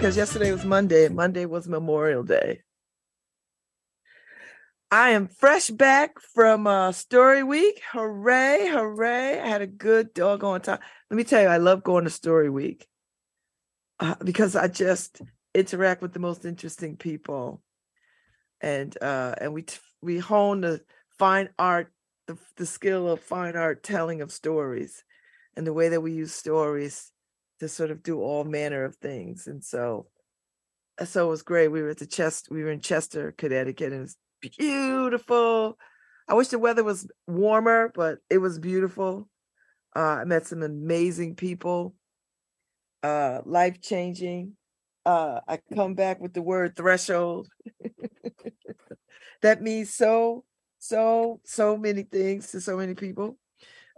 Because yesterday was Monday. Monday was Memorial Day. I am fresh back from uh, Story Week. Hooray, hooray. I had a good doggone time. Let me tell you, I love going to Story Week uh, because I just interact with the most interesting people. And uh, and we t- we hone the fine art, the, the skill of fine art telling of stories and the way that we use stories to sort of do all manner of things. And so so it was great. We were at the chest, we were in Chester, Connecticut, and it's beautiful. I wish the weather was warmer, but it was beautiful. Uh, I met some amazing people, uh, life changing. Uh, I come back with the word threshold. that means so, so, so many things to so many people.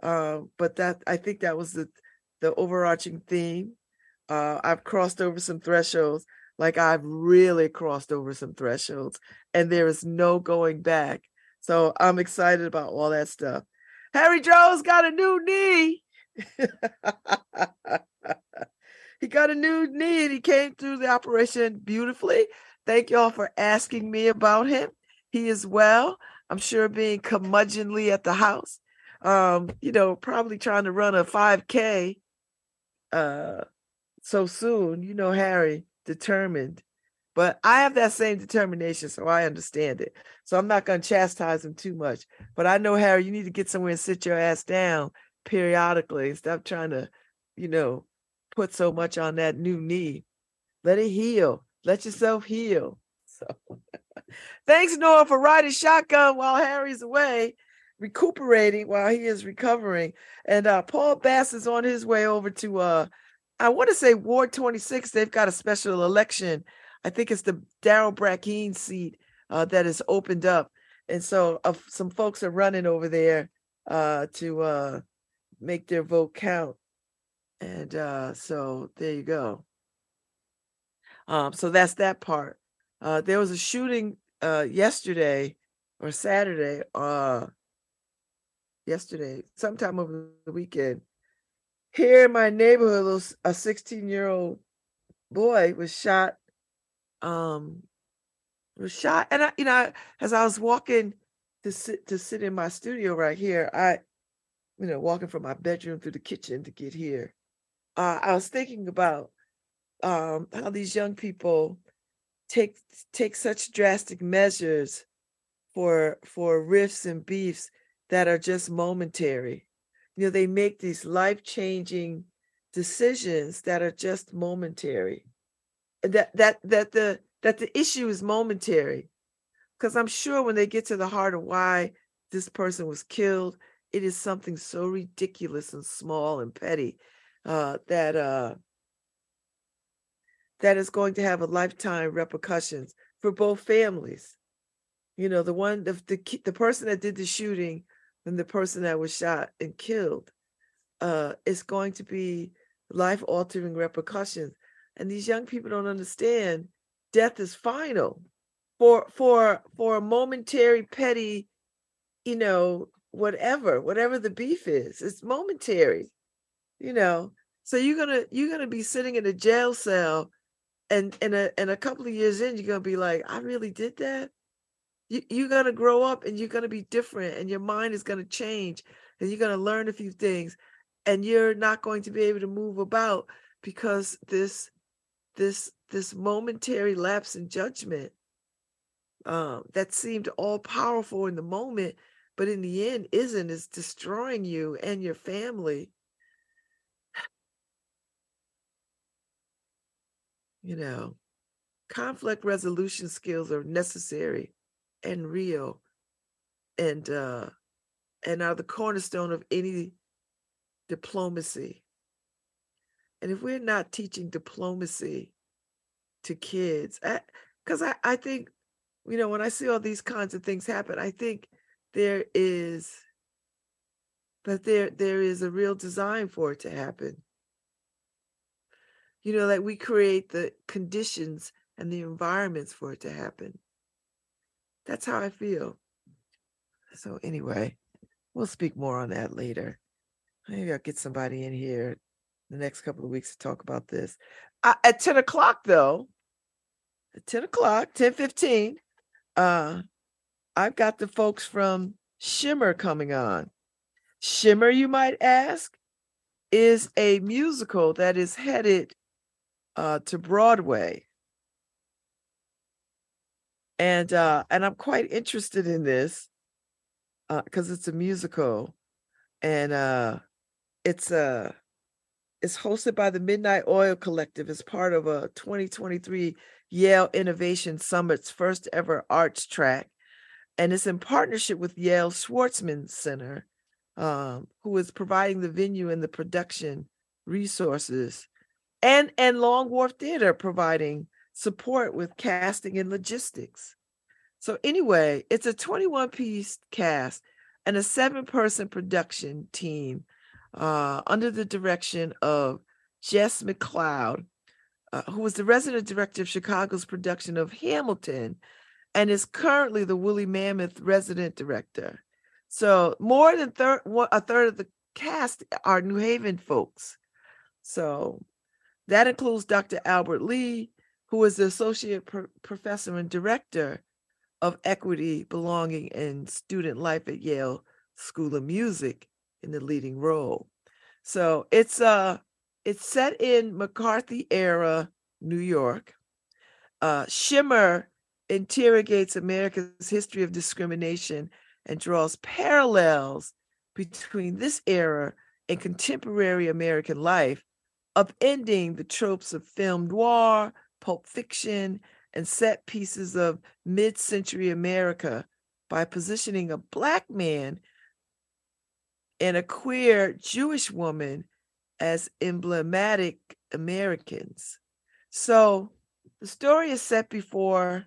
Uh, but that I think that was the the overarching theme. Uh, I've crossed over some thresholds, like I've really crossed over some thresholds, and there is no going back. So I'm excited about all that stuff. Harry Jones got a new knee. he got a new knee and he came through the operation beautifully. Thank y'all for asking me about him. He is well. I'm sure being curmudgeonly at the house. Um, you know, probably trying to run a 5K uh so soon. You know, Harry, determined. But I have that same determination, so I understand it. So I'm not going to chastise him too much. But I know, Harry, you need to get somewhere and sit your ass down periodically. and Stop trying to, you know, put so much on that new knee. Let it heal. Let yourself heal. So thanks, Noah, for riding shotgun while Harry's away, recuperating while he is recovering. And uh, Paul Bass is on his way over to uh I want to say Ward 26, they've got a special election. I think it's the Daryl Brackeen seat uh, that is opened up. And so uh, some folks are running over there uh, to uh, make their vote count. And so there you go. Um, so that's that part. There was a shooting yesterday or Saturday, uh, yesterday, sometime over the weekend. Here in my neighborhood, a 16 year old boy was shot. Um, was shot, and I, you know, as I was walking to sit to sit in my studio right here, I, you know, walking from my bedroom through the kitchen to get here, uh, I was thinking about um, how these young people take take such drastic measures for for rifts and beefs that are just momentary. You know, they make these life-changing decisions that are just momentary. That that that the that the issue is momentary. Because I'm sure when they get to the heart of why this person was killed, it is something so ridiculous and small and petty uh, that uh, that is going to have a lifetime repercussions for both families. You know, the one the the, the person that did the shooting and the person that was shot and killed uh, is going to be life altering repercussions. And these young people don't understand death is final for for for a momentary petty you know whatever whatever the beef is it's momentary you know so you're gonna you're gonna be sitting in a jail cell and in a in a couple of years in you're gonna be like i really did that you, you're gonna grow up and you're gonna be different and your mind is gonna change and you're gonna learn a few things and you're not going to be able to move about because this this this momentary lapse in judgment um, that seemed all powerful in the moment, but in the end isn't, is destroying you and your family. You know, conflict resolution skills are necessary and real and uh and are the cornerstone of any diplomacy. And if we're not teaching diplomacy to kids, because I, I, I think, you know, when I see all these kinds of things happen, I think there is that there there is a real design for it to happen. You know, that we create the conditions and the environments for it to happen. That's how I feel. So anyway, we'll speak more on that later. Maybe I'll get somebody in here the next couple of weeks to talk about this. Uh, at 10 o'clock, though, at 10 o'clock, 10 15, uh, I've got the folks from Shimmer coming on. Shimmer, you might ask, is a musical that is headed uh, to Broadway. And uh, and I'm quite interested in this because uh, it's a musical, and uh, it's a uh, it's hosted by the Midnight Oil Collective as part of a 2023 Yale Innovation Summit's first ever arts track. And it's in partnership with Yale Schwarzman Center, um, who is providing the venue and the production resources, and, and Long Wharf Theater providing support with casting and logistics. So, anyway, it's a 21 piece cast and a seven person production team uh, under the direction of Jess McLeod, uh, who was the resident director of Chicago's production of Hamilton and is currently the Woolly Mammoth resident director. So more than third, a third of the cast are New Haven folks. So that includes Dr. Albert Lee, who is the associate pro- professor and director of equity, belonging, and student life at Yale School of Music in the leading role. So it's uh it's set in McCarthy era New York. Uh, Shimmer interrogates America's history of discrimination and draws parallels between this era and contemporary American life, upending the tropes of film noir, pulp fiction, and set pieces of mid century America by positioning a Black man and a queer Jewish woman as emblematic Americans. So the story is set before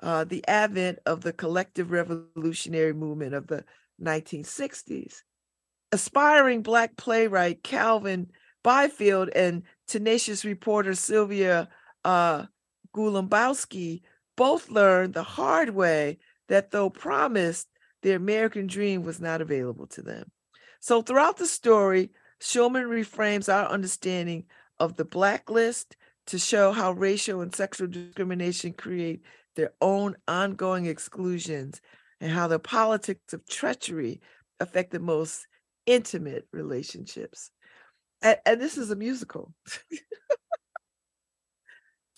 uh, the advent of the collective revolutionary movement of the 1960s. Aspiring Black playwright Calvin Byfield and tenacious reporter Sylvia uh, Golumbowski both learned the hard way that though promised, the American dream was not available to them. So throughout the story, Schulman reframes our understanding of the blacklist to show how racial and sexual discrimination create their own ongoing exclusions and how the politics of treachery affect the most intimate relationships. And, and this is a musical.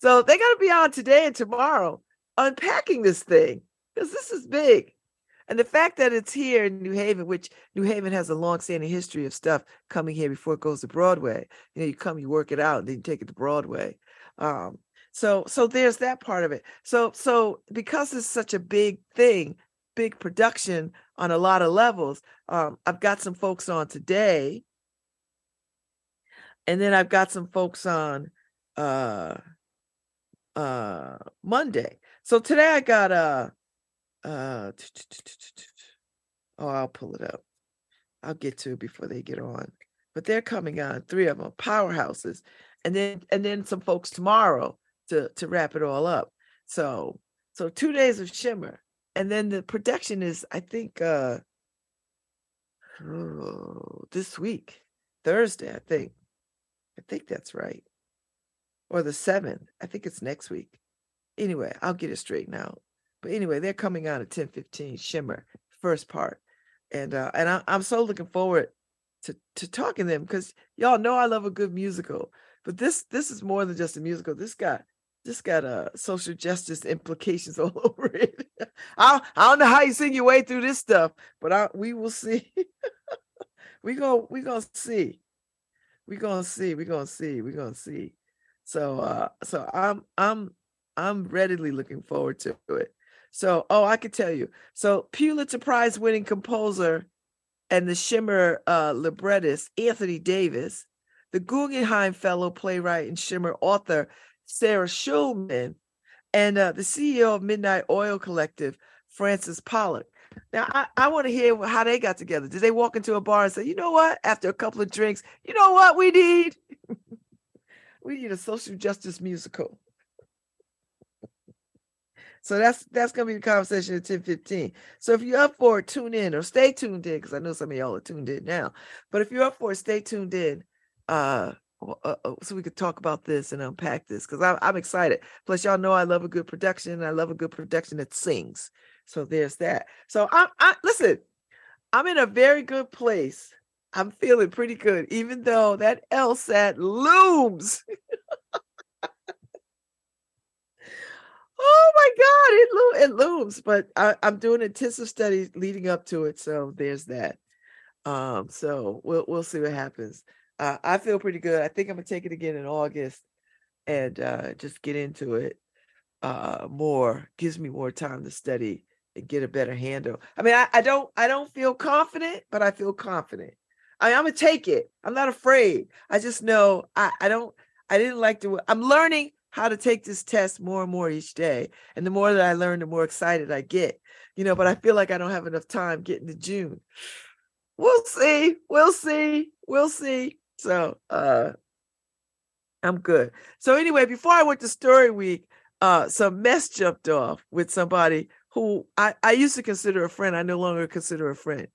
so they got to be on today and tomorrow unpacking this thing because this is big. And the fact that it's here in New Haven, which New Haven has a long-standing history of stuff coming here before it goes to Broadway. You know, you come, you work it out, and then you take it to Broadway. Um, so so there's that part of it. So so because it's such a big thing, big production on a lot of levels, um, I've got some folks on today. And then I've got some folks on uh uh Monday. So today I got a uh, oh, I'll pull it up. I'll get to before they get on. But they're coming on, three of them, powerhouses, and then and then some folks tomorrow to to wrap it all up. So so two days of shimmer, and then the production is I think uh oh, this week, Thursday, I think. I think that's right. Or the seventh. I think it's next week. Anyway, I'll get it straightened out. But anyway, they're coming out at 1015 Shimmer, first part. And uh and I, I'm so looking forward to to talking to them because y'all know I love a good musical. But this this is more than just a musical. This got this got uh social justice implications all over it. I I don't know how you sing your way through this stuff, but I we will see. we go we gonna see. We gonna see. We gonna see. We gonna see. So uh so I'm I'm I'm readily looking forward to it. So, oh, I could tell you. So, Pulitzer Prize winning composer and the Shimmer uh, librettist Anthony Davis, the Guggenheim Fellow playwright and Shimmer author Sarah Schulman, and uh, the CEO of Midnight Oil Collective, Francis Pollock. Now, I, I want to hear how they got together. Did they walk into a bar and say, you know what, after a couple of drinks, you know what we need? We need a social justice musical. So that's that's gonna be the conversation at 10 15. So if you're up for it, tune in or stay tuned in because I know some of y'all are tuned in now. But if you're up for it, stay tuned in uh uh, uh, so we could talk about this and unpack this because I'm, excited. Plus, y'all know I love a good production. I love a good production that sings. So there's that. So I, I listen. I'm in a very good place. I'm feeling pretty good, even though that LSAT looms. oh my God, it, lo- it looms. But I, I'm doing intensive studies leading up to it, so there's that. Um, so we'll we'll see what happens. Uh, I feel pretty good. I think I'm gonna take it again in August and uh, just get into it uh, more. Gives me more time to study and get a better handle. I mean, I, I don't I don't feel confident, but I feel confident. I am gonna take it. I'm not afraid. I just know I, I don't I didn't like to I'm learning how to take this test more and more each day. And the more that I learn, the more excited I get. You know, but I feel like I don't have enough time getting to June. We'll see. We'll see. We'll see. So uh I'm good. So anyway, before I went to story week, uh some mess jumped off with somebody who I, I used to consider a friend. I no longer consider a friend.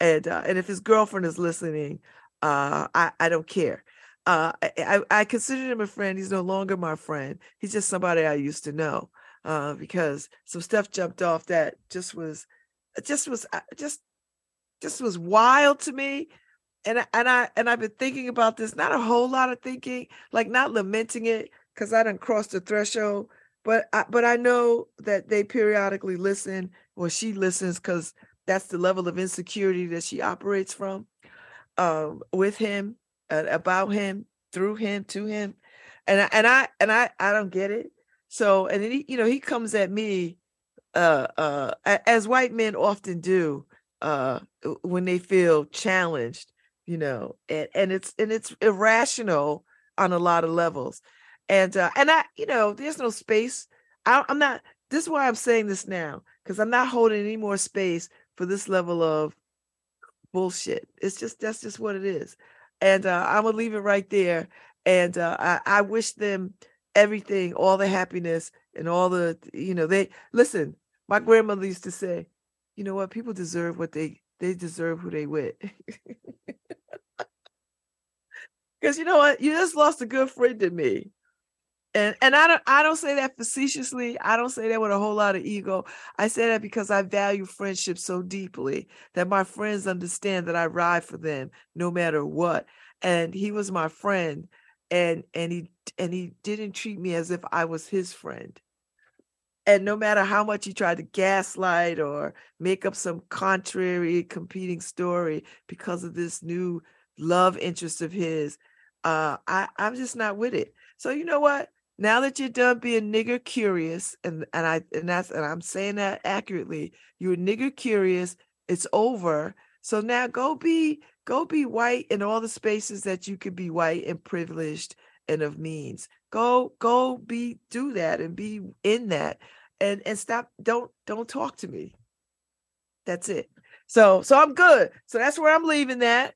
And uh, and if his girlfriend is listening, uh I, I don't care. Uh I, I considered him a friend. He's no longer my friend. He's just somebody I used to know. Uh because some stuff jumped off that just was just was uh, just just was wild to me and and I and I've been thinking about this, not a whole lot of thinking, like not lamenting it because I didn't cross the threshold, but I, but I know that they periodically listen, or she listens because that's the level of insecurity that she operates from, um, with him, uh, about him, through him, to him, and I, and I and I I don't get it. So and then he, you know, he comes at me, uh, uh, as white men often do, uh, when they feel challenged you know and and it's and it's irrational on a lot of levels and uh and i you know there's no space I, i'm not this is why i'm saying this now because i'm not holding any more space for this level of bullshit. It's just that's just what it is. And uh i'm gonna leave it right there. And uh i, I wish them everything all the happiness and all the you know they listen my grandmother used to say you know what? People deserve what they they deserve who they with. Because you know what? You just lost a good friend to me. And and I don't I don't say that facetiously. I don't say that with a whole lot of ego. I say that because I value friendship so deeply that my friends understand that I ride for them no matter what. And he was my friend and and he and he didn't treat me as if I was his friend. And no matter how much he tried to gaslight or make up some contrary competing story because of this new love interest of his, uh, I, I'm just not with it. So you know what? Now that you're done being nigger curious, and and I and that's and I'm saying that accurately, you're nigger curious. It's over. So now go be go be white in all the spaces that you could be white and privileged and of means. Go go be do that and be in that and and stop don't don't talk to me. That's it. So so I'm good. So that's where I'm leaving that.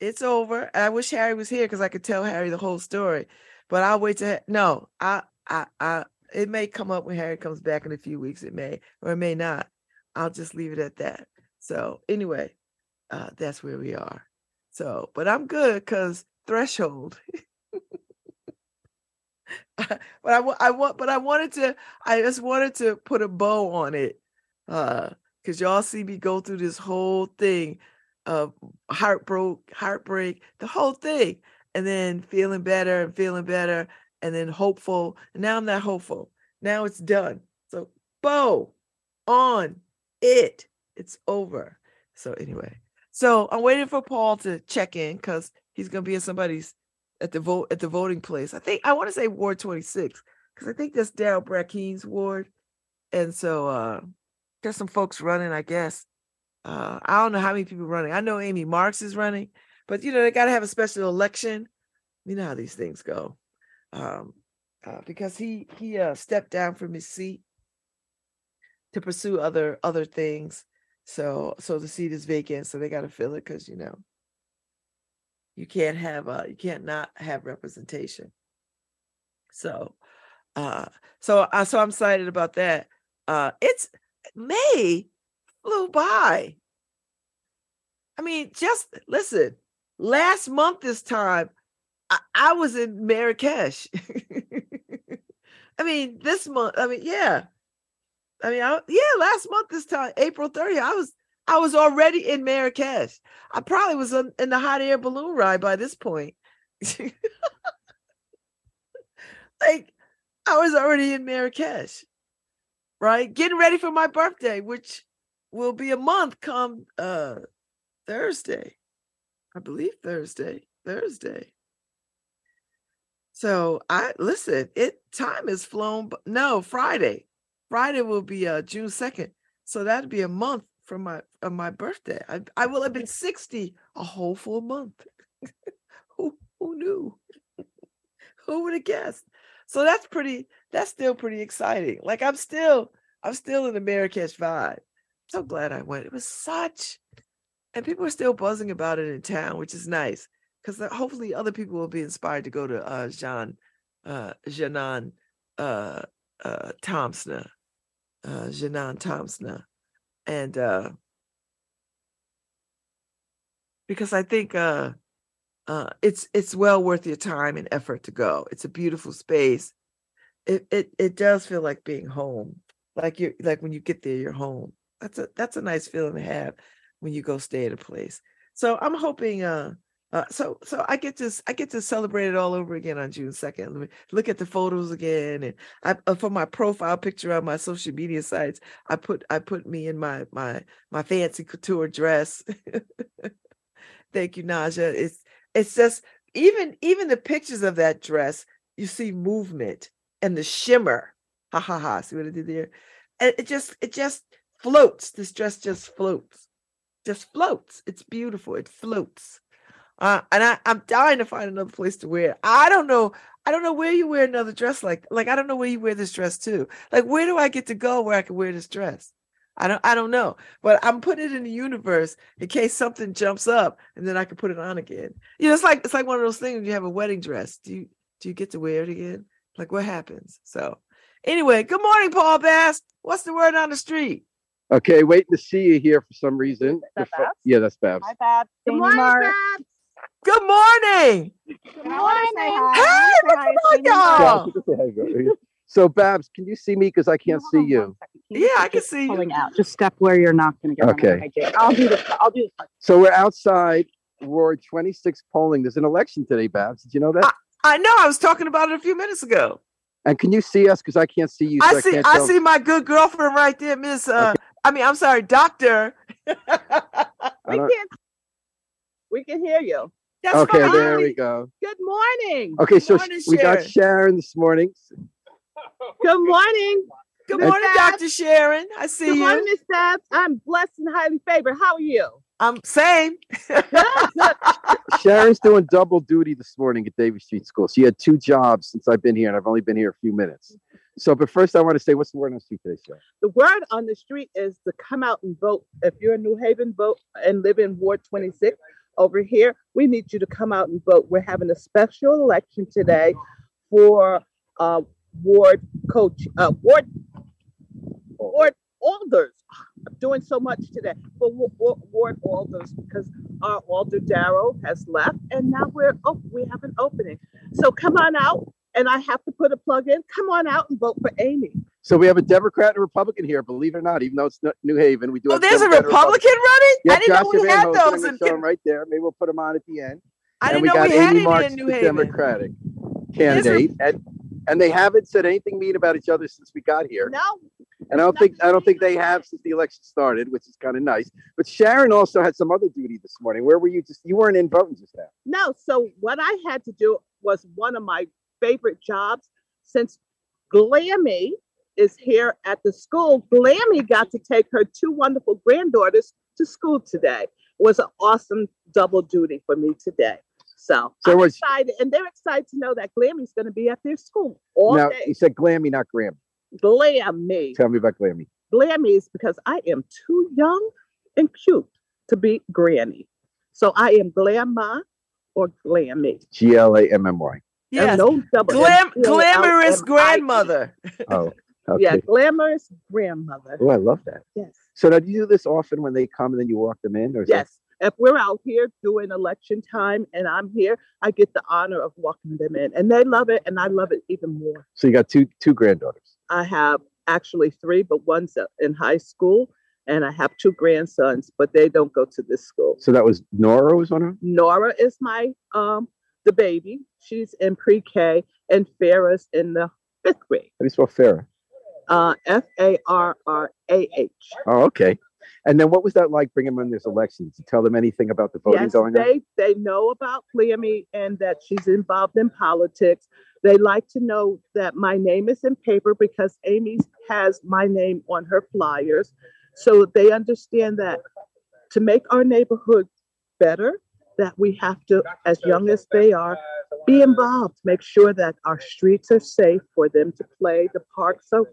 It's over. I wish Harry was here because I could tell Harry the whole story. But I'll wait to no, I I I it may come up when Harry comes back in a few weeks. It may or it may not. I'll just leave it at that. So anyway, uh that's where we are. So, but I'm good because threshold. but I, want I want, but I wanted to, I just wanted to put a bow on it, uh, because y'all see me go through this whole thing of heartbreak, heartbreak, the whole thing, and then feeling better and feeling better, and then hopeful. And now I'm not hopeful. Now it's done. So bow on it. It's over. So anyway, so I'm waiting for Paul to check in because he's gonna be at somebody's at the vote at the voting place. I think I want to say Ward 26 because I think that's Daryl Brackeen's ward, and so uh there's some folks running, I guess. Uh, I don't know how many people running. I know Amy Marks is running, but you know they got to have a special election. You know how these things go. Um, uh, because he he uh, stepped down from his seat to pursue other other things. So so the seat is vacant, so they got to fill it because you know you can't have uh you can't not have representation. So uh so uh, so I'm excited about that. Uh it's May flew by. I mean, just listen, last month this time, I, I was in Marrakesh. I mean, this month. I mean, yeah. I mean, I, yeah, last month this time, April 30th, I was I was already in Marrakesh. I probably was in, in the hot air balloon ride by this point. like I was already in Marrakesh, right? Getting ready for my birthday, which will be a month come uh Thursday. I believe Thursday. Thursday. So I listen, it time has flown. No, Friday. Friday will be uh June 2nd. So that'd be a month from my my birthday. I, I will have been 60 a whole full month. who who knew? who would have guessed? So that's pretty, that's still pretty exciting. Like I'm still, I'm still in the Marrakesh vibe. So glad I went. It was such, and people are still buzzing about it in town, which is nice because hopefully other people will be inspired to go to uh, Jean, uh, Janan, uh, uh, Thompson, uh, Janan Thompson, and uh, because I think uh, uh, it's it's well worth your time and effort to go. It's a beautiful space. It it it does feel like being home. Like you like when you get there, you're home. That's a that's a nice feeling to have when you go stay at a place. So I'm hoping uh uh, so so I get to I get to celebrate it all over again on June second. Let me look at the photos again, and I uh, for my profile picture on my social media sites, I put I put me in my my my fancy couture dress. Thank you, Naja. It's it's just even even the pictures of that dress, you see movement and the shimmer. Ha ha ha. See what I did there? And it just it just floats. This dress just floats. Just floats. It's beautiful. It floats. Uh, and I, I'm dying to find another place to wear. It. I don't know. I don't know where you wear another dress like like I don't know where you wear this dress too. Like where do I get to go where I can wear this dress? I don't I don't know, but I'm putting it in the universe in case something jumps up and then I can put it on again. You know, it's like it's like one of those things you have a wedding dress. Do you do you get to wear it again? Like what happens? So anyway, good morning, Paul Bass. What's the word on the street? Okay, waiting to see you here for some reason. That If- yeah, that's Babz. Hi, Babz. Good Jamie morning, Mark. Babz. Good morning. Good morning. Hey, what's going on, y'all? she can say hi, girl. So Babz, can you see me? Because I can't see you. Yeah, I can see you. Out. Just step where you're not going to get. Okay. Okay. I'll do this. I'll do this. So we're outside Ward 26 polling. There's an election today, Babz. Did you know that? I know. I was talking about it a few minutes ago. and can you see us? Because I can't see you. So I I, see. can't I see my good girlfriend right there, Miss. Uh, I mean, I'm sorry, Doctor. We I don't- can. We can hear you. That's Okay, fine. there we go. Good morning. Okay, so morning, we got Sharon. Sharon this morning. Good morning. Good And- morning, Doctor Sharon. I see Good morning, you. Miss Babz. I'm blessed and highly favored. How are you? I'm same. Sharon's doing double duty this morning at Davis Street School. She had two jobs since I've been here, and I've only been here a few minutes. So, but first, I want to say, what's the word on the street today, Sharon? The word on the street is to come out and vote. If you're in New Haven, vote and live in Ward 26 over here, we need you to come out and vote. We're having a special election today for uh, ward coach, uh, ward, ward alders. I'm doing so much today for wa- wa- ward alders because our alder Darrow has left, and now we're oh, we have an opening. So come on out, and I have to put a plug in. Come on out and vote for Amy. So we have a Democrat and a Republican here, believe it or not, even though it's not New Haven. We do Oh, have there's a Democrat and Republican running. Yeah, I didn't know we Van had Hosen, those. I'm gonna In, show him right there. Maybe we'll put them on at the end. I and didn't we know got we had Amy any Marks, in New the Haven. Democratic candidate, and and they haven't said anything mean about each other since we got here. No, And I don't think I don't think they have since the election started, which is kind of nice. But Sharon also had some other duty this morning. Where were you? Just you weren't in voting just now. no. So what I had to do was one of my favorite jobs since Glammy is here at the school. Glammy got to take her two wonderful granddaughters to school today. It was an awesome double duty for me today. So, So I'm was- excited, and they're excited to know that Glammy's going to be at their school all now day. you said Glammy, not Grammy. Glammy. Tell me about Glammy. Glammy is because I am too young and cute to be granny. So I am Glamma or Glammy. G L A M M Y. Yes. And no double. Glam- glamorous grandmother. Oh, okay. Yeah, glamorous grandmother. Oh, I love that. Yes. So now, do you do this often when they come and then you walk them in, or is that- Yes. if we're out here doing election time and I'm here, I get the honor of walking them in, and they love it, and I love it even more. So you got two two granddaughters. I have actually three, but one's in high school, and I have two grandsons, but they don't go to this school. So that was Nora was one of them. Nora is my um the baby. She's in pre-K, and Farah's in the fifth grade. How do you spell Farah? Uh, F A R R A H. Oh, okay. And then what was that like bringing them in this election? To tell them anything about the voting yes, going they, on? They know about Clearme and that she's involved in politics. They like to know that my name is in paper because Amy has my name on her flyers. So they understand that to make our neighborhood better, that we have to, as young as they are, be involved, make sure that our streets are safe for them to play, the parks are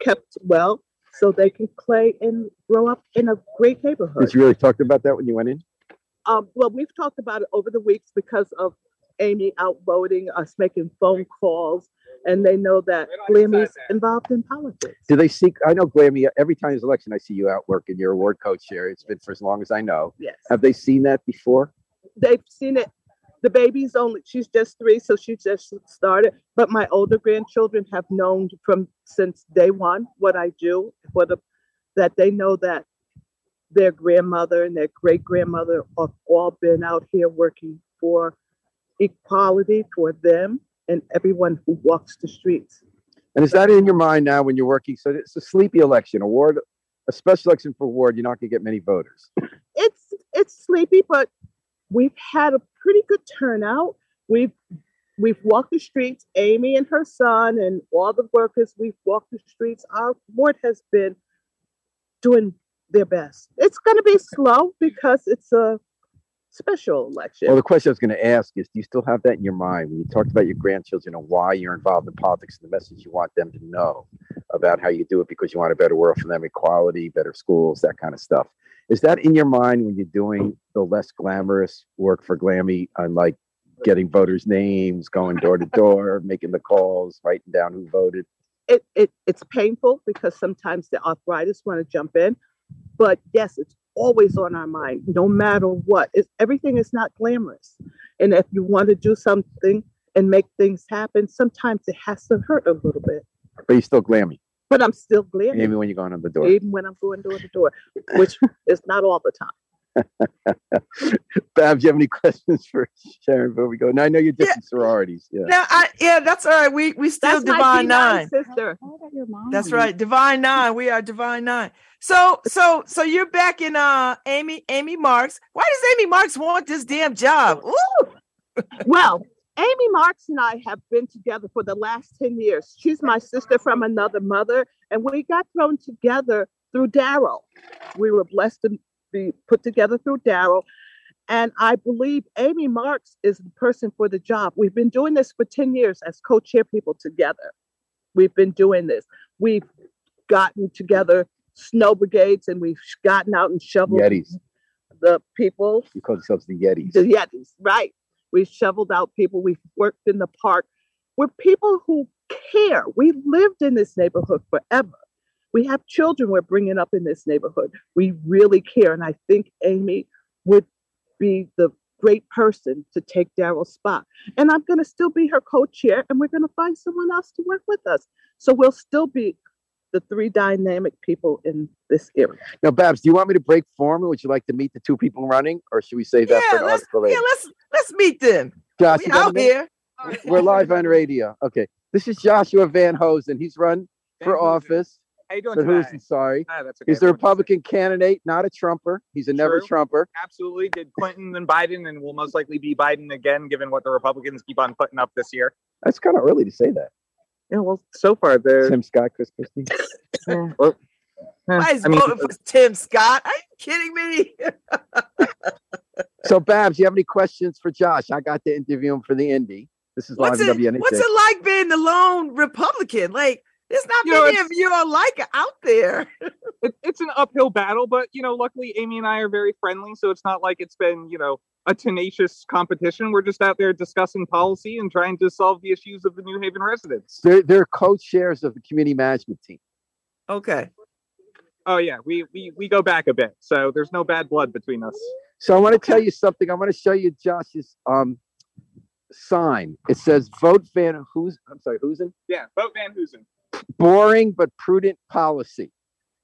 kept well, so they can play and grow up in a great neighborhood. Did you really talk about that when you went in? Um, well, we've talked about it over the weeks because of Amy outvoting us, making phone calls, and they know that Glammy's involved in politics. Do they seek? I know Glammy. Every time there's election, I see you out working your award coach here. It's been for as long as I know. Yes, Have they seen that before? They've seen it. The baby's only she's just three, so she just started. But my older grandchildren have known from since day one what I do for the that they know that their grandmother and their great grandmother have all been out here working for equality for them and everyone who walks the streets. And is that in your mind now when you're working? So it's a sleepy election, award, a special election for ward. You're not going to get many voters. It's it's sleepy, but we've had a pretty good turnout. We've we've walked the streets. Amy and her son and all the workers. We've walked the streets. Our ward has been doing their best. It's going to be slow because it's a special election. Well, the question I was going to ask is, do you still have that in your mind when you talked about your grandchildren and why you're involved in politics and the message you want them to know about how you do it because you want a better world for them, equality, better schools, that kind of stuff? Is that in your mind when you're doing the less glamorous work for Glammy on like getting voters' names, going door to door, making the calls, writing down who voted? it, it it's painful because sometimes the arthritis want to jump in but yes it's always on our mind no matter what. It's, everything is not glamorous and if you want to do something and make things happen sometimes it has to hurt a little bit. But you're still Glammy, but i'm still glad maybe when you're going on the door. even when i'm going door to door which is not all the time Babz, do you have any questions for Sharon before we go? Now I know you're different sororities. Yeah. Now, I, yeah, that's all right. We we still that's divine D9 nine. sister That's right, divine nine. We are divine nine. So so so you're back in uh Amy Amy Marks. Why does Amy Marks want this damn job? Ooh. Well, Amy Marks and I have been together for the last 10 years. She's my sister from another mother, and we got thrown together through Daryl. We were blessed to be put together through Daryl. And I believe Amy Marks is the person for the job. We've been doing this for 10 years as co chair people together. We've been doing this. We've gotten together snow brigades and we've gotten out and shoveled Yetis. the people You call yourselves the Yetis. the Yetis, right? We've shoveled out people. We've worked in the park. We're people who care. We lived in this neighborhood forever. We have children we're bringing up in this neighborhood. We really care. And I think Amy would be the great person to take Daryl's spot. And I'm going to still be her co chair, and we're going to find someone else to work with us. So we'll still be the three dynamic people in this area. Now, Babz, do you want me to break form? Would you like to meet the two people running, or should we save that for an article later? yeah, let's let's meet them. Josh, We you got a out minute? here. We're live on radio. Okay, this is Joshua Van Hosen. He's run for Hosen. office. How you doing But today? Hosen, sorry, Ah, that's okay. he's the Republican candidate, not a Trumper. He's a never True. Trumper. Absolutely. Did Clinton and Biden, and will most likely be Biden again, given what the Republicans keep on putting up this year. That's kind of early to say that. Yeah, well, so far they're. Tim Scott, Chris Christie. well, Why is I mean, voting for uh, Tim Scott? Are you kidding me? So, Babz, you have any questions for Josh? I got to interview him for the Indy. This is What's live it, on WNHH. what's it like being the lone Republican? Like, there's not You many it's- of you alike out there. it, it's an uphill battle, but you know, luckily Amy and I are very friendly, so it's not like it's been you know a tenacious competition. We're just out there discussing policy and trying to solve the issues of the New Haven residents. They're, they're co-chairs of the community management team. Okay. Oh yeah, we we we go back a bit, so there's no bad blood between us. So I want to tell you something. I want to show you Josh's um sign. It says vote Van who's I'm sorry, who's in Yeah, vote Van Hoosen. boring but prudent policy.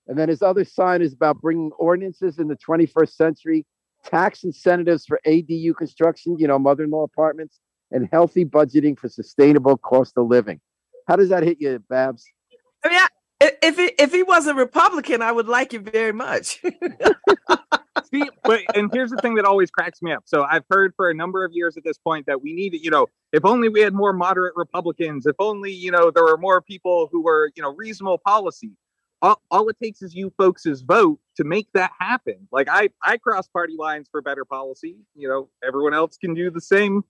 And then his other sign is about bringing ordinances in the 21st century, tax incentives for ADU construction, you know, mother-in-law apartments, and healthy budgeting for sustainable cost of living. How does that hit you, Babz? I mean, I, i- if he, if he was a Republican, I would like him very much. See, but and here's the thing that always cracks me up. So I've heard for a number of years at this point that we need, you know, if only we had more moderate Republicans, if only, you know, there were more people who were, you know, reasonable policy. All, all it takes is you folks' vote to make that happen. Like I, I cross party lines for better policy. You know, everyone else can do the same.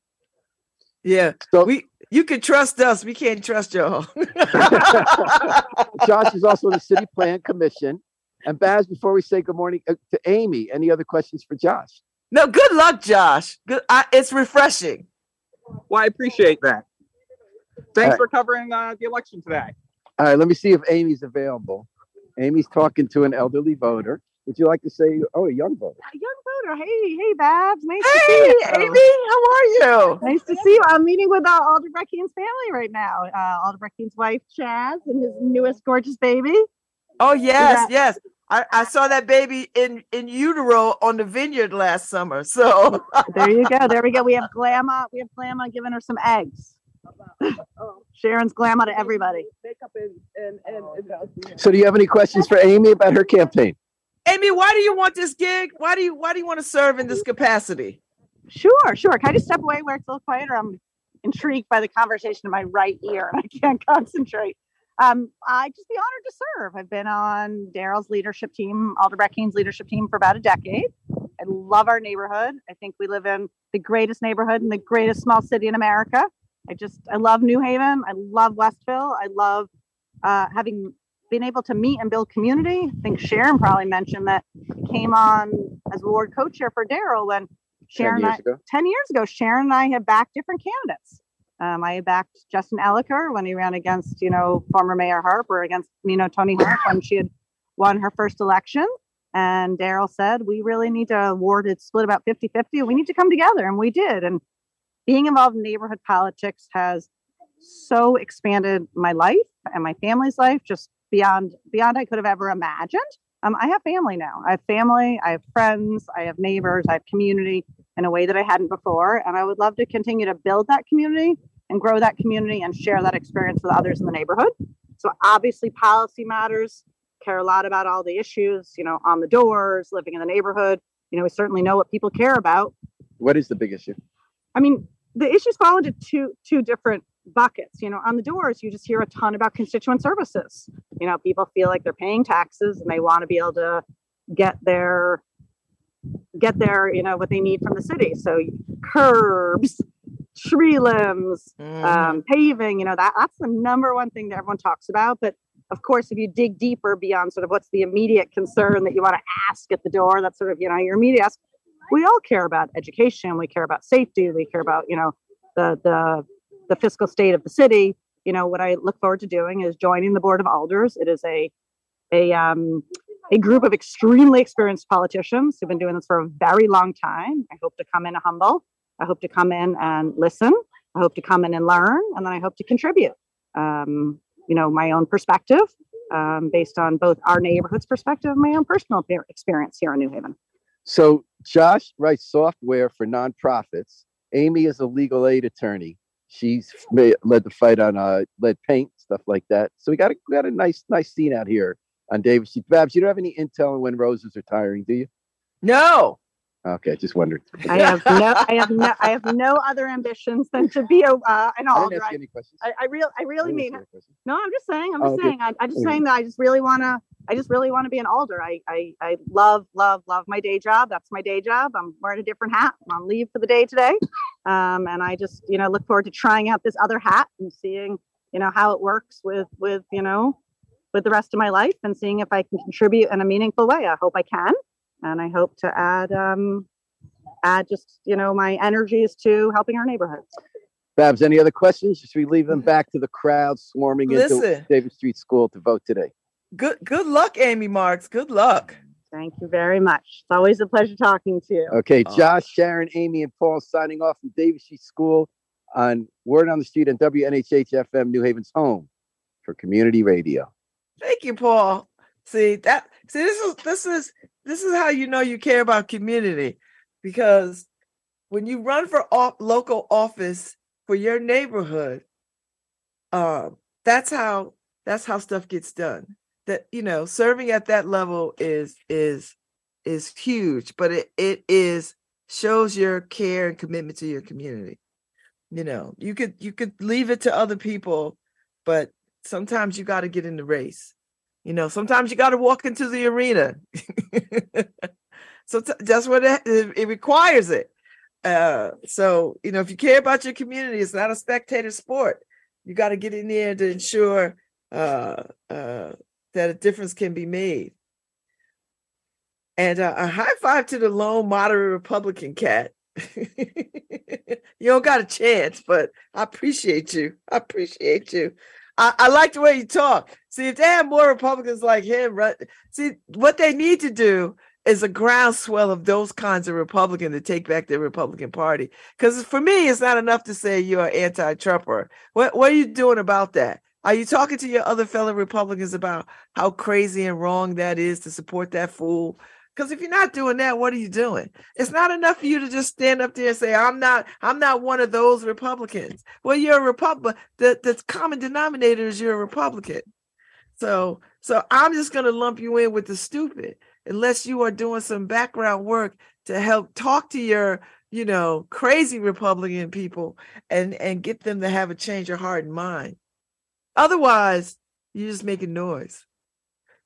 Yeah, So we you can trust us. We can't trust y'all. Josh is also on the City Plan Commission. And Babz, before we say good morning uh, to Amy, any other questions for Josh? no, good luck, Josh. Good, I, it's refreshing. Well, I appreciate that. Thanks Alright. for covering uh, the election today. All right, let me see if Amy's available. Amy's talking to an elderly voter. Would you like to say, oh, a young voter? a young voter. Hey, hey, Babz. Nice to Hey, see you. Amy, how are you? Nice to see you. I'm meeting with uh, Alder Brackeen's family right now. Uh, Alder Brackeen's wife, Chaz, and his newest gorgeous baby. Oh yes, that- yes. I, I saw that baby in in utero on the vineyard last summer. So There you go. There we go. We have Glamma. We have Glamma giving her some eggs. Sharon's Glamma to everybody. Makeup and, and, and, and So, do you have any questions for Amy about her campaign? Amy, why do you want this gig? Why do you why do you want to serve in this capacity? Sure, sure. Can I just step away where it's a little quieter? I'm intrigued by the conversation in my right ear and I can't concentrate. Um, I'd just be honored to serve. I've been on Daryl's leadership team, Alder Brackeen's leadership team for about a decade. I love our neighborhood. I think we live in the greatest neighborhood in the greatest small city in America. I just, I love New Haven. I love Westville. I love uh, having been able to meet and build community. I think Sharon probably mentioned that came on as ward co-chair for Daryl when 10 Sharon I, ago? 10 years ago, Sharon and I have backed different candidates. Um, I backed Justin Elicker when he ran against, you know, former Mayor Harper against, you know, Toni Harp when she had won her first election. And Daryl said, we really need to award it split about 50 50. We need to come together. And we did. And being involved in neighborhood politics has so expanded my life and my family's life just beyond beyond I could have ever imagined. Um, I have family now. I have family, I have friends, I have neighbors, I have community in a way that I hadn't before. And I would love to continue to build that community and grow that community and share that experience with others in the neighborhood. So obviously policy matters, care a lot about all the issues, you know, on the doors, living in the neighborhood. You know, we certainly know what people care about. What is the big issue? I mean, the issues fall into two two different buckets. You know, on the doors, you just hear a ton about constituent services. You know, people feel like they're paying taxes and they want to be able to get their get their you know what they need from the city. So curbs, tree limbs, Mhm. um, paving. You know, that that's the number one thing that everyone talks about. But of course, if you dig deeper beyond sort of what's the immediate concern that you want to ask at the door, that's sort of you know your immediate ask. We all care about education. We care about safety. We care about you know the the the fiscal state of the city. You know what I look forward to doing is joining the board of alders. It is a a um, a group of extremely experienced politicians who've been doing this for a very long time. I hope to come in humble. I hope to come in and listen. I hope to come in and learn, and then I hope to contribute. Um, you know, my own perspective um, based on both our neighborhood's perspective and my own personal experience here in New Haven. So, Josh writes software for nonprofits. Amy is a legal aid attorney. She's led the fight on uh, lead paint, stuff like that. So we got a, we got a nice nice scene out here on Street. Babz, you don't have any intel on when Rose is retiring, do you? No. Okay, I just wondered. I have no, I have no, I have no other ambitions than to be a uh, an I ask I, you any questions. I, I real, I really didn't mean it. you any questions. No, I'm just saying. I'm Oh, just okay. saying. I, I'm just saying that I just really want to. I just really want to be an alder. I, I, I love, love, love my day job. That's my day job. I'm wearing a different hat. I'm on leave for the day today, um, and I just, you know, look forward to trying out this other hat and seeing, you know, how it works with, with, you know, with the rest of my life and seeing if I can contribute in a meaningful way. I hope I can, and I hope to add, um, add just, you know, my energies to helping our neighborhood. Babz, any other questions? Should we leave them back to the crowd swarming into Davis Street School to vote today? good good luck, Amy Marks. Good luck. Thank you very much. It's always a pleasure talking to you. Okay. Josh, Sharon, Amy, and Paul signing off from Davis Street School on Word on the Street and WNHH FM New Haven's home for community radio. Thank you, Paul. See that see this is this is this is how you know you care about community because when you run for off, local office for your neighborhood, um, that's how that's how stuff gets done. That you know, serving at that level is is is huge, but it it is shows your care and commitment to your community. You know, you could you could leave it to other people, but sometimes you got to get in the race. You know, sometimes you got to walk into the arena. so t- that's what it, it, requires it. Uh, so you know, if you care about your community, it's not a spectator sport. You got to get in there to ensure uh, uh, that a difference can be made. And uh, a high five to the lone moderate Republican cat. you don't got a chance, but I appreciate you. I appreciate you. I, I like the way you talk. See, if they have more Republicans like him, right? See, what they need to do is a groundswell of those kinds of Republican to take back the Republican Party. Because for me, it's not enough to say you're an anti-Trumper. What what are you doing about that? Are you talking to your other fellow Republicans about how crazy and wrong that is to support that fool? Because if you're not doing that, what are you doing? It's not enough for you to just stand up there and say, "I'm not, I'm not one of those Republicans." Well, you're a Republican. The the common denominator is you're a Republican. So, so I'm just going to lump you in with the stupid, unless you are doing some background work to help talk to your, you know, crazy Republican people and and get them to have a change of heart and mind. Otherwise, you're just making noise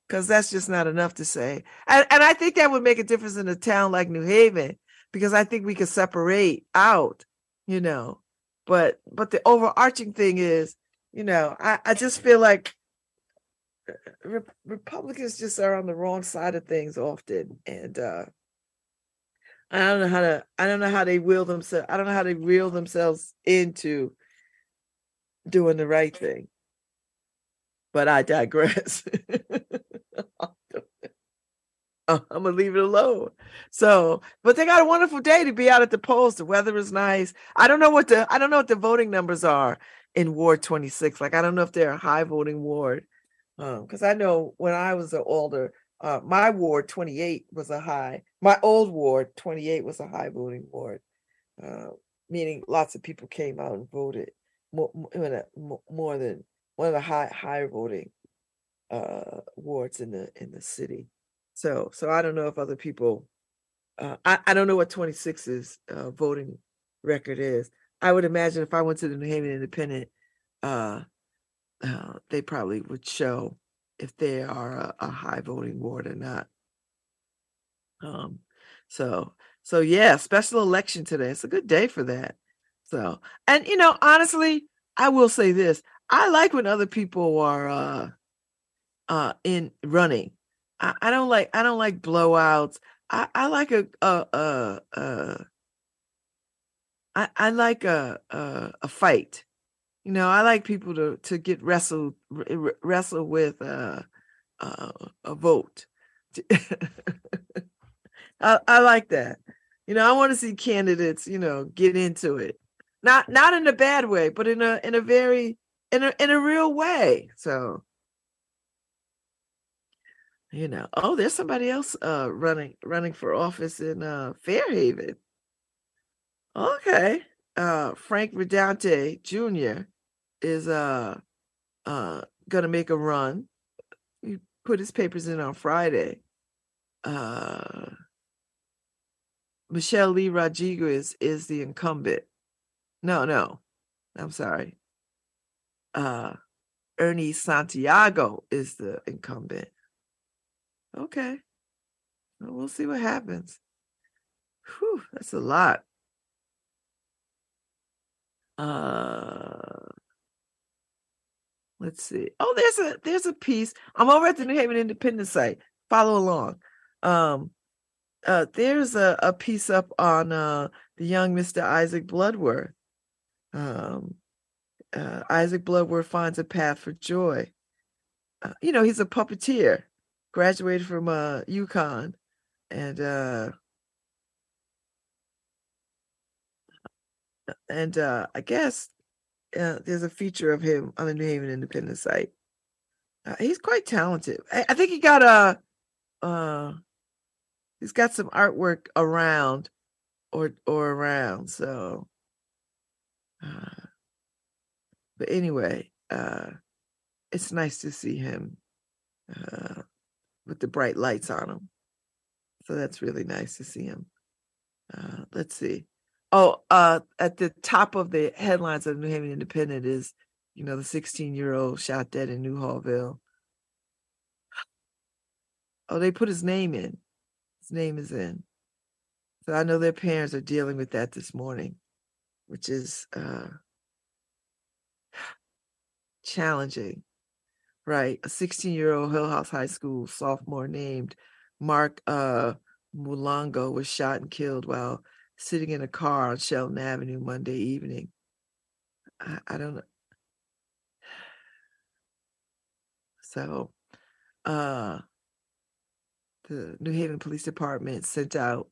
because that's just not enough to say. And, and I think that would make a difference in a town like New Haven because I think we could separate out, you know. But but the overarching thing is, you know, I, I just feel like Re- Republicans just are on the wrong side of things often, and uh I don't know how to I don't know how they will themselves I don't know how they reel themselves into doing the right thing. But I digress. I'm gonna leave it alone. So, but they got a wonderful day to be out at the polls. The weather is nice. I don't know what the I don't know what the voting numbers are in Ward 26. Like I don't know if they're a high voting ward. Um, because I know when I was an older, uh, my ward 28 was a high. My old ward 28 was a high voting ward, uh, meaning lots of people came out and voted more, more, more than one of the high higher voting uh wards in the in the city. So so I don't know if other people uh I, I don't know what 26's uh voting record is. I would imagine if I went to the New Haven Independent, uh they probably would show if they are a, a high voting ward or not. Um so so yeah, special election today. It's a good day for that. So and you know, honestly, I will say this. I like when other people are uh uh in running. I, I don't like I don't like blowouts. I, I like a a a, a I, I like a, a a fight. You know, I like people to to get wrestled wrestle with uh, uh, a vote. I, I like that. You know, I want to see candidates, you know, get into it. Not not in a bad way, but in a in a very in a in a real way. So you know oh there's somebody else uh running running for office in uh Fair Haven okay uh frank Redente jr is uh uh gonna make a run he put his papers in on friday uh michelle lee rodriguez is the incumbent no no i'm sorry uh ernie santiago is the incumbent Okay. Well, we'll see what happens. Whew, that's a lot. Uh let's see. Oh, there's a there's a piece. I'm over at the New Haven Independent site. Follow along. Um uh there's a, a piece up on uh the young Mr. Isaac Bloodworth. Um uh Isaac Bloodworth finds a path for joy. uh, you know, he's a puppeteer, graduated from uh UConn, and uh, and uh, I guess uh, there's a feature of him on the New Haven Independent site. Uh, he's quite talented. I, I think he got a uh, he's got some artwork around or or around. So, uh, but anyway, uh, it's nice to see him uh, with the bright lights on him. So that's really nice to see him. Uh, let's see. Oh, uh, at the top of the headlines of New Haven Independent is, you know, the 16 year old shot dead in Newhallville. Oh, they put his name in. His name is in. So I know their parents are dealing with that this morning, which is uh, challenging, right? A 16 year old Hill House High School sophomore named Mark uh, Mulongo was shot and killed while sitting in a car on Shelton Avenue Monday evening. I, I don't know. So, uh, the New Haven Police Department sent out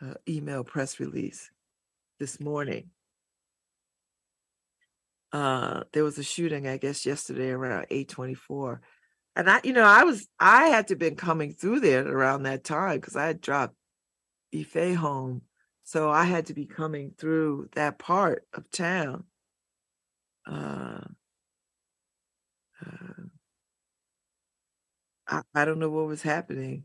an email press release this morning. Uh, there was a shooting, I guess, yesterday around 824. And I, you know, I was, I had to been coming through there around that time because I had dropped Ife home. So I had to be coming through that part of town. Uh, uh, I, I don't know what was happening.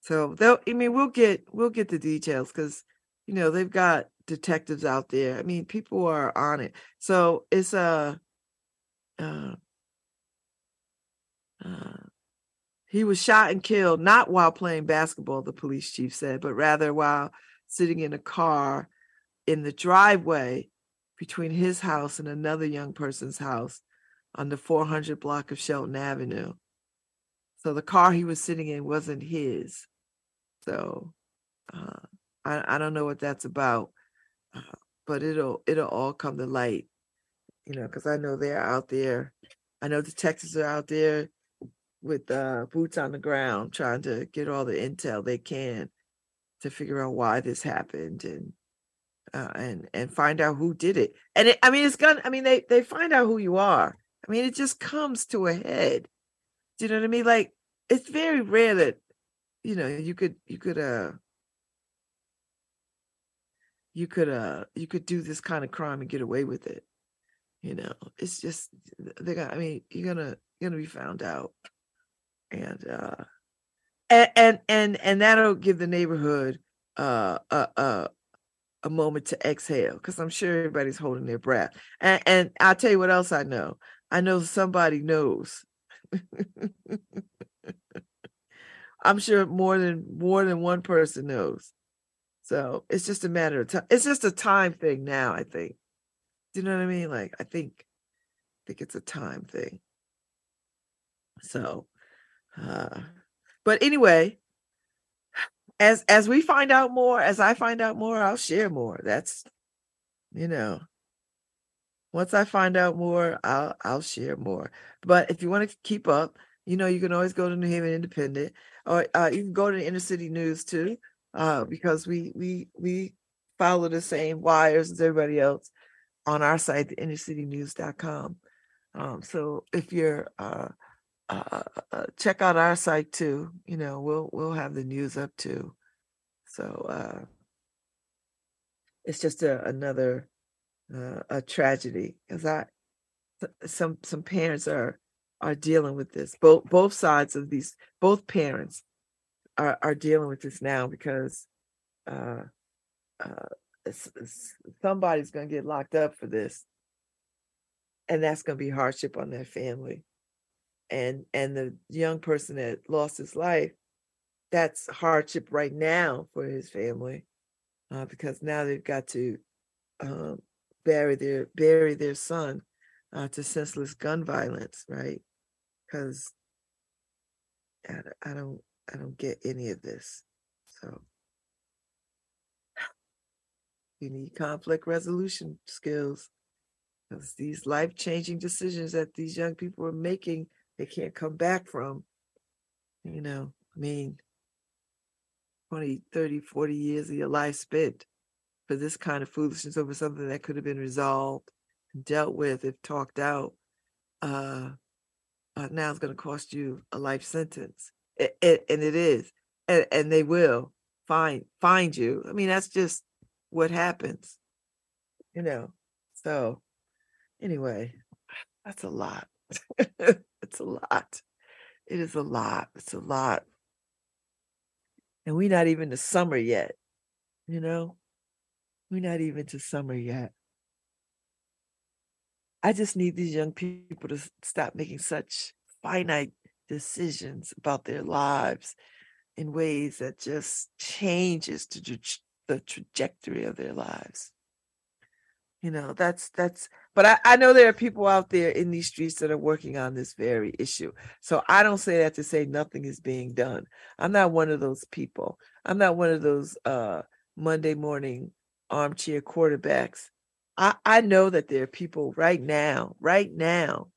So they'll, I mean, we'll get, we'll get the details because, you know, they've got detectives out there. I mean, people are on it. So it's a, uh, uh, he was shot and killed not while playing basketball, the police chief said, but rather while sitting in a car in the driveway between his house and another young person's house on the 400 block of Shelton Avenue. So the car he was sitting in wasn't his. So uh, I, I don't know what that's about, uh, but it'll it'll all come to light, you know, because I know they're out there. I know the detectives are out there with uh, boots on the ground trying to get all the intel they can to figure out why this happened and uh, and and find out who did it. And it, I mean, it's gonna. I mean, they they find out who you are. I mean, it just comes to a head. Do you know what I mean? Like, it's very rare that you know you could you could uh you could uh you could do this kind of crime and get away with it. You know, it's just they got. I mean, you're gonna you're gonna be found out, and uh and and and, and that'll give the neighborhood uh a a a moment to exhale because I'm sure everybody's holding their breath. And, and I'll tell you what else I know. I know somebody knows. I'm sure more than more than one person knows. So it's just a matter of time. It's just a time thing now, I think. Do you know what I mean? Like I think I think it's a time thing. So uh but anyway, as as we find out more, as I find out more, I'll share more. That's you know, once I find out more, I'll I'll share more. But if you want to keep up, you know, you can always go to New Haven Independent, or uh, you can go to the Inner City News too, uh, because we we we follow the same wires as everybody else on our site, the innercitynews.com. Um, so if you're uh, uh, uh, check out our site too. You know, we'll we'll have the news up too. So uh, it's just a, another uh, a tragedy because I some some parents are are dealing with this. Both both sides of these both parents are are dealing with this now because uh, uh, it's, it's, somebody's going to get locked up for this, and that's going to be hardship on their family and and the young person that lost his life that's hardship right now for his family uh, because now they've got to um, bury their bury their son uh, to senseless gun violence right? Because I, I don't i don't get any of this so. You need conflict resolution skills because these life changing decisions that these young people are making, they can't come back from. You know, I mean, 20, 30, 40 years of your life spent for this kind of foolishness over something that could have been resolved dealt with if talked out. Uh, uh now it's going to cost you a life sentence. It, it, and it is. And, and they will find find you. I mean, that's just what happens, you know. So anyway, that's a lot. it's a lot. It is a lot. It's a lot. And we're not even to summer yet, you know? We're not even to summer yet. I just need these young people to stop making such finite decisions about their lives in ways that just changes to the trajectory of their lives you know that's that's but I, I know there are people out there in these streets that are working on this very issue. So i don't say that to say nothing is being done. I'm not one of those people. I'm not one of those uh monday morning armchair quarterbacks. I i know that there are people right now right now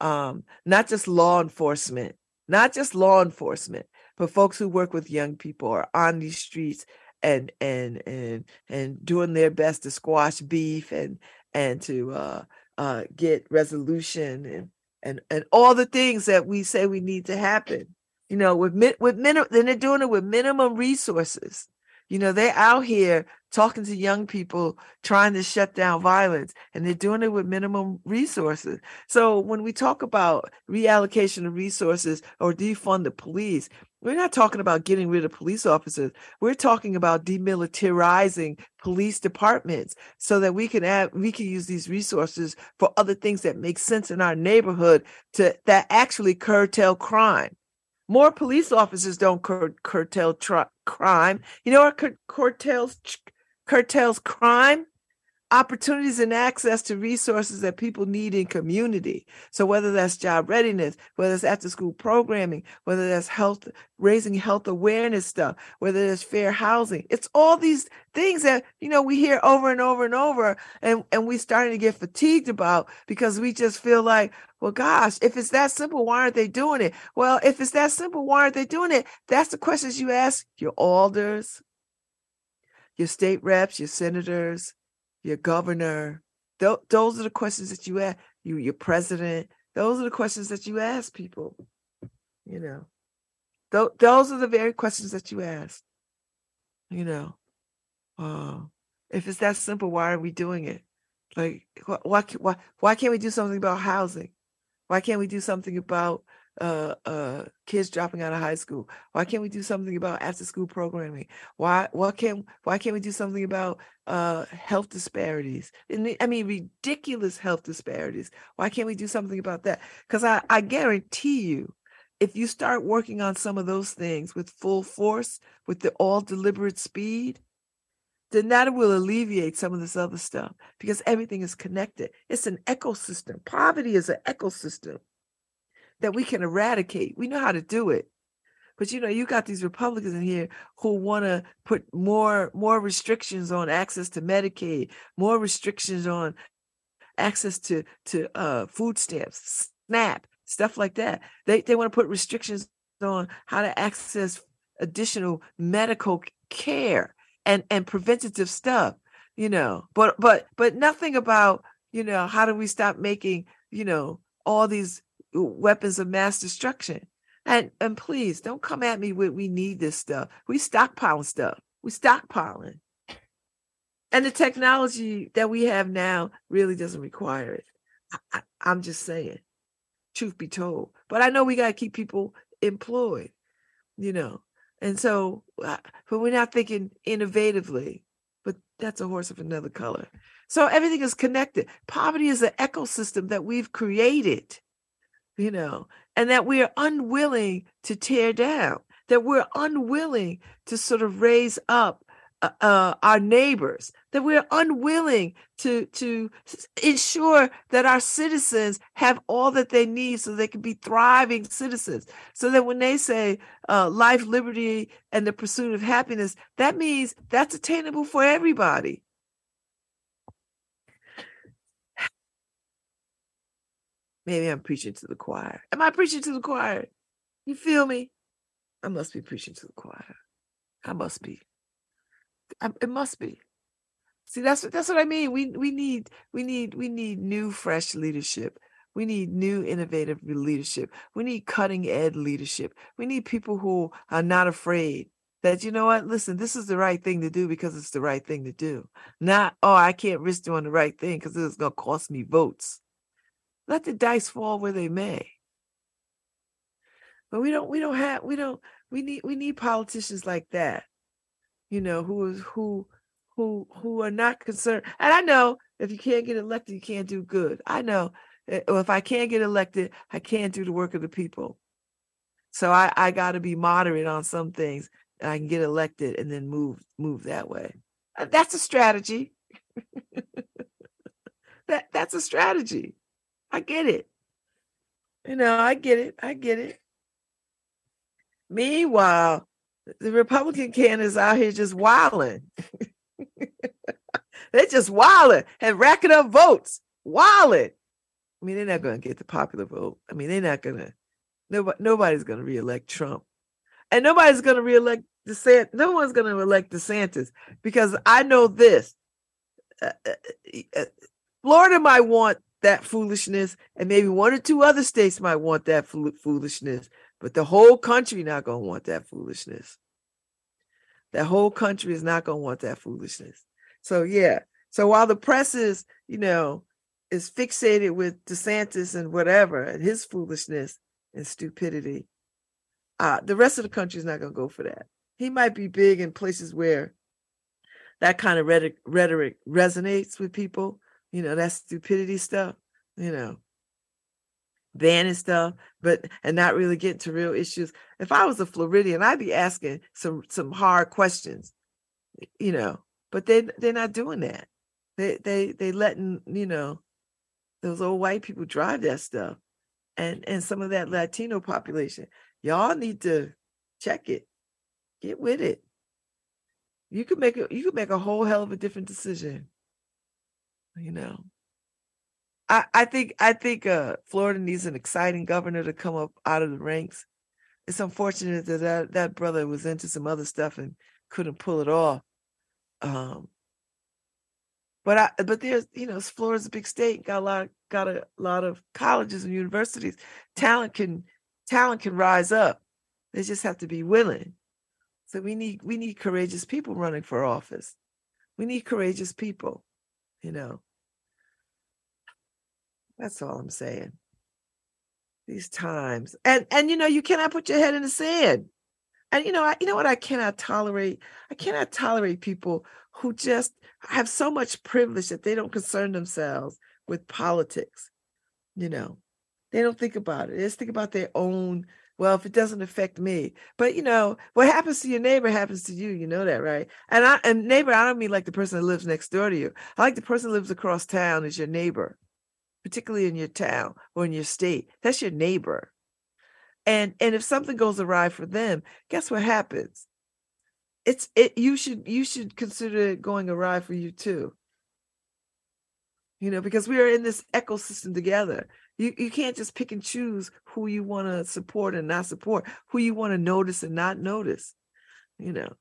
um not just law enforcement not just law enforcement but folks who work with young people are on these streets and and and and doing their best to squash beef and and to uh, uh, get resolution and and and all the things that we say we need to happen. You know, with with minimum, then they're doing it with minimum resources. You know, they're out here talking to young people, trying to shut down violence, and they're doing it with minimum resources. So when we talk about reallocation of resources or defund the police, we're not talking about getting rid of police officers. We're talking about demilitarizing police departments so that we can add, we can use these resources for other things that make sense in our neighborhood to that actually curtail crime. More police officers don't cur- curtail tr- crime. You know what cur- curtails curtails crime? Opportunities and access to resources that people need in community. So whether that's job readiness, whether it's after school programming, whether that's health, raising health awareness stuff, whether it's fair housing, it's all these things that, you know, we hear over and over and over and, and we starting to get fatigued about because we just feel like, well, gosh, if it's that simple, why aren't they doing it? Well, if it's that simple, why aren't they doing it? That's the questions you ask your alders, your state reps, your senators, your governor. Th- those are the questions that you ask you, your president. Those are the questions that you ask people. You know, Th- those are the very questions that you ask. You know, uh, if it's that simple, why are we doing it? Like, why, why, why can't we do something about housing? Why can't we do something about uh, uh, kids dropping out of high school? Why can't we do something about after school programming? Why why can't why can't we do something about uh, health disparities? I mean, ridiculous health disparities. Why can't we do something about that? Because I, I guarantee you, if you start working on some of those things with full force, with the all deliberate speed, then that will alleviate some of this other stuff because everything is connected. It's an ecosystem. Poverty is an ecosystem that we can eradicate. We know how to do it. But you know, you got these Republicans in here who want to put more more restrictions on access to Medicaid, more restrictions on access to to uh, food stamps, SNAP, stuff like that. They they want to put restrictions on how to access additional medical care and and preventative stuff. You know, but but but nothing about you know how do we stop making you know all these weapons of mass destruction. And and please don't come at me with we need this stuff. We stockpiling stuff. We stockpiling. And the technology that we have now really doesn't require it. I, am just saying, truth be told. But I know we got to keep people employed, you know. And so, uh, but we're not thinking innovatively, but that's a horse of another color. So everything is connected. Poverty is an ecosystem that we've created you know, and that we are unwilling to tear down, that we're unwilling to sort of raise up uh, uh, our neighbors, that we're unwilling to to ensure that our citizens have all that they need so they can be thriving citizens. So that when they say uh, life, liberty, and the pursuit of happiness, that means that's attainable for everybody. Maybe I'm preaching to the choir. Am I preaching to the choir? You feel me? I must be preaching to the choir. I must be. I, it must be. See, that's what that's what I mean. We we need we need we need new, fresh leadership. We need new, innovative leadership. We need cutting edge leadership. We need people who are not afraid that you know what. Listen, this is the right thing to do because it's the right thing to do. Not oh, I can't risk doing the right thing because it's going to cost me votes. Let the dice fall where they may. But we don't. We don't have. We don't. We need. We need politicians like that. You know, who is who who who are not concerned. And I know if you can't get elected, you can't do good. I know. eh, if I can't get elected, I can't do the work of the people. So I, I got to be moderate on some things. And I can get elected and then move move that way. Uh, That's a strategy. that that's a strategy. I get it. You know, I get it. I get it. Meanwhile, the Republican candidates out here just wilding. They're just wilding and racking up votes. Wilding. I mean, they're not going to get the popular vote. I mean, they're not going to. Nobody, nobody's going to reelect Trump, and nobody's going to reelect DeSantis. No one's going to elect DeSantis because I know this. Uh, uh, uh, Florida might want that foolishness, and maybe one or two other states might want that foolishness, but the whole country not going to want that foolishness. That whole country is not going to want that foolishness. So yeah. So while the press is, you know, is fixated with DeSantis and whatever and his foolishness and stupidity, uh, the rest of the country is not going to go for that. He might be big in places where that kind of rhetoric, rhetoric resonates with people. You know, that stupidity stuff. You know, banning stuff, but and not really getting to real issues. If I was a Floridian, I'd be asking some some hard questions, you know. But they they're not doing that. They they they letting you know those old white people drive that stuff, and and some of that Latino population. Y'all need to check it, get with it. You could make a you could make a whole hell of a different decision. You know. I, I think I think uh, Florida needs an exciting governor to come up out of the ranks. It's unfortunate that, that that brother was into some other stuff and couldn't pull it off. Um, but I but there's you know Florida's a big state, got a lot got a lot of colleges and universities. Talent can talent can rise up. They just have to be willing. So we need we need courageous people running for office. We need courageous people, you know. That's all I'm saying. These times, and and you know, you cannot put your head in the sand. And you know, I you know what I cannot tolerate. I cannot tolerate people who just have so much privilege that they don't concern themselves with politics. You know, they don't think about it. They just think about their own. Well, if it doesn't affect me, but you know, what happens to your neighbor happens to you. You know that, right? And I and neighbor, I don't mean like the person that lives next door to you. I like the person that lives across town is your neighbor particularly in your town or in your state. That's your neighbor. And and if something goes awry for them, guess what happens? It's it you should you should consider it going awry for you too. You know, because we are in this ecosystem together. You you can't just pick and choose who you want to support and not support, who you want to notice and not notice. You know.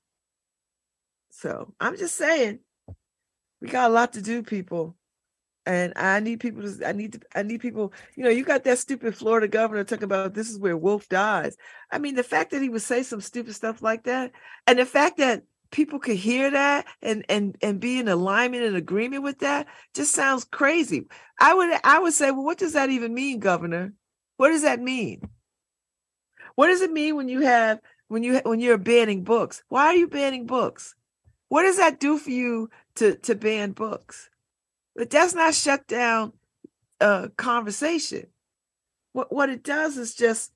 So I'm just saying, we got a lot to do, people and I need people to I need to I need people, you know, you got that stupid Florida governor talking about this is where Wolf dies. I mean, the fact that he would say some stupid stuff like that, and the fact that people could hear that and and and be in alignment and agreement with that just sounds crazy. I would I would say, well, what does that even mean, Governor? What does that mean? What does it mean when you have when you when you're banning books? Why are you banning books? What does that do for you to to ban books? But that's not shut down uh conversation. What what it does is just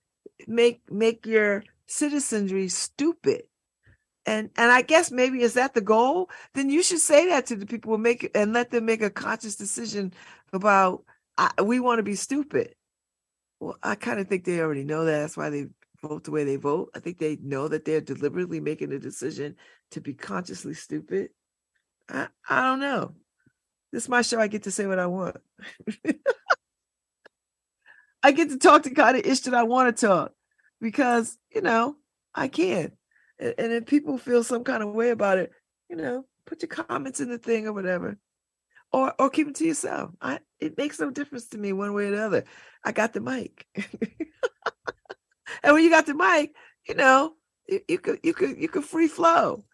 make make your citizenry stupid. And and I guess maybe is that the goal? Then you should say that to the people and make and let them make a conscious decision about I, we want to be stupid. Well, I kind of think they already know that. That's why they vote the way they vote. I think they know that they're deliberately making a decision to be consciously stupid. I, I don't know. This is my show. I get to say what I want. I get to talk the kind of ish that I want to talk because you know I can. And, and if people feel some kind of way about it, you know, put your comments in the thing or whatever, or or keep it to yourself. I it makes no difference to me one way or the other. I got the mic, and when you got the mic, you know, you, you could you could you could free flow.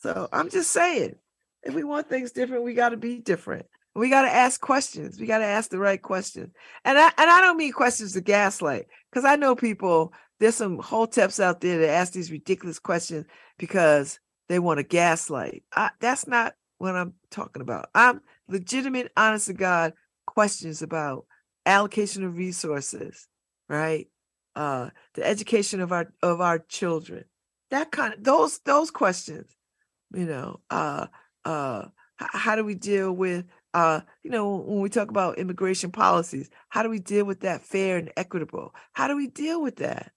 So I'm just saying, if we want things different, we got to be different. We got to ask questions. We got to ask the right questions. And I and I don't mean questions to gaslight, because I know people. There's some hoteps out there that ask these ridiculous questions because they want to gaslight. I, that's not what I'm talking about. I'm legitimate, honest to God questions about allocation of resources, right? Uh, the education of our of our children. That kind of those those questions, you know. Uh, uh, how do we deal with uh, you know, when we talk about immigration policies, how do we deal with that fair and equitable? How do we deal with that?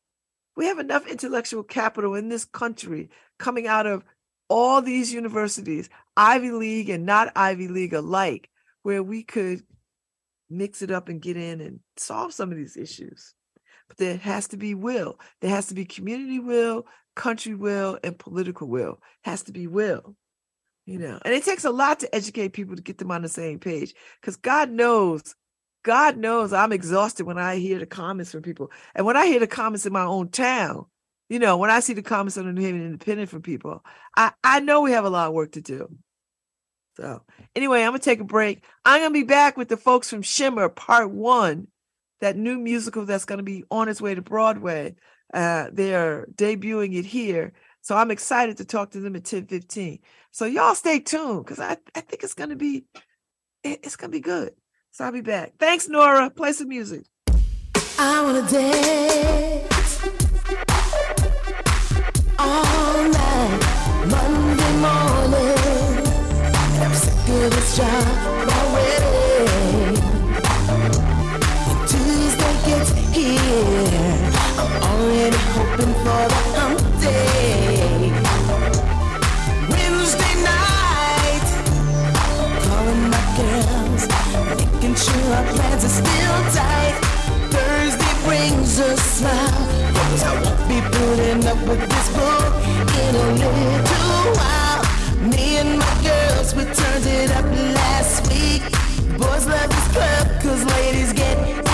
We have enough intellectual capital in this country coming out of all these universities, Ivy League and not Ivy League alike, where we could mix it up and get in and solve some of these issues. But there has to be will. There has to be community will, country will, and political will. Has to be will you know and it takes a lot to educate people to get them on the same page because god knows god knows i'm exhausted when i hear the comments from people and when i hear the comments in my own town you know when i see the comments on the new haven independent from people i i know we have a lot of work to do so anyway i'm gonna take a break i'm gonna be back with the folks from shimmer part one that new musical that's gonna be on its way to broadway uh they're debuting it here so I'm excited to talk to them at 10:15. So y'all stay tuned because I, I think it's gonna be it's gonna be good. So I'll be back. Thanks, Nora. Play some music. I wanna dance all night, Monday morning. I'm sick of this job already. Tuesday gets here, I'm already hoping for the making sure our plans are still tight. Thursday brings a smile, cause I won't be putting up with this bull in a little while. Me and my girls, we turned it up last week. Boys love this club, cause ladies get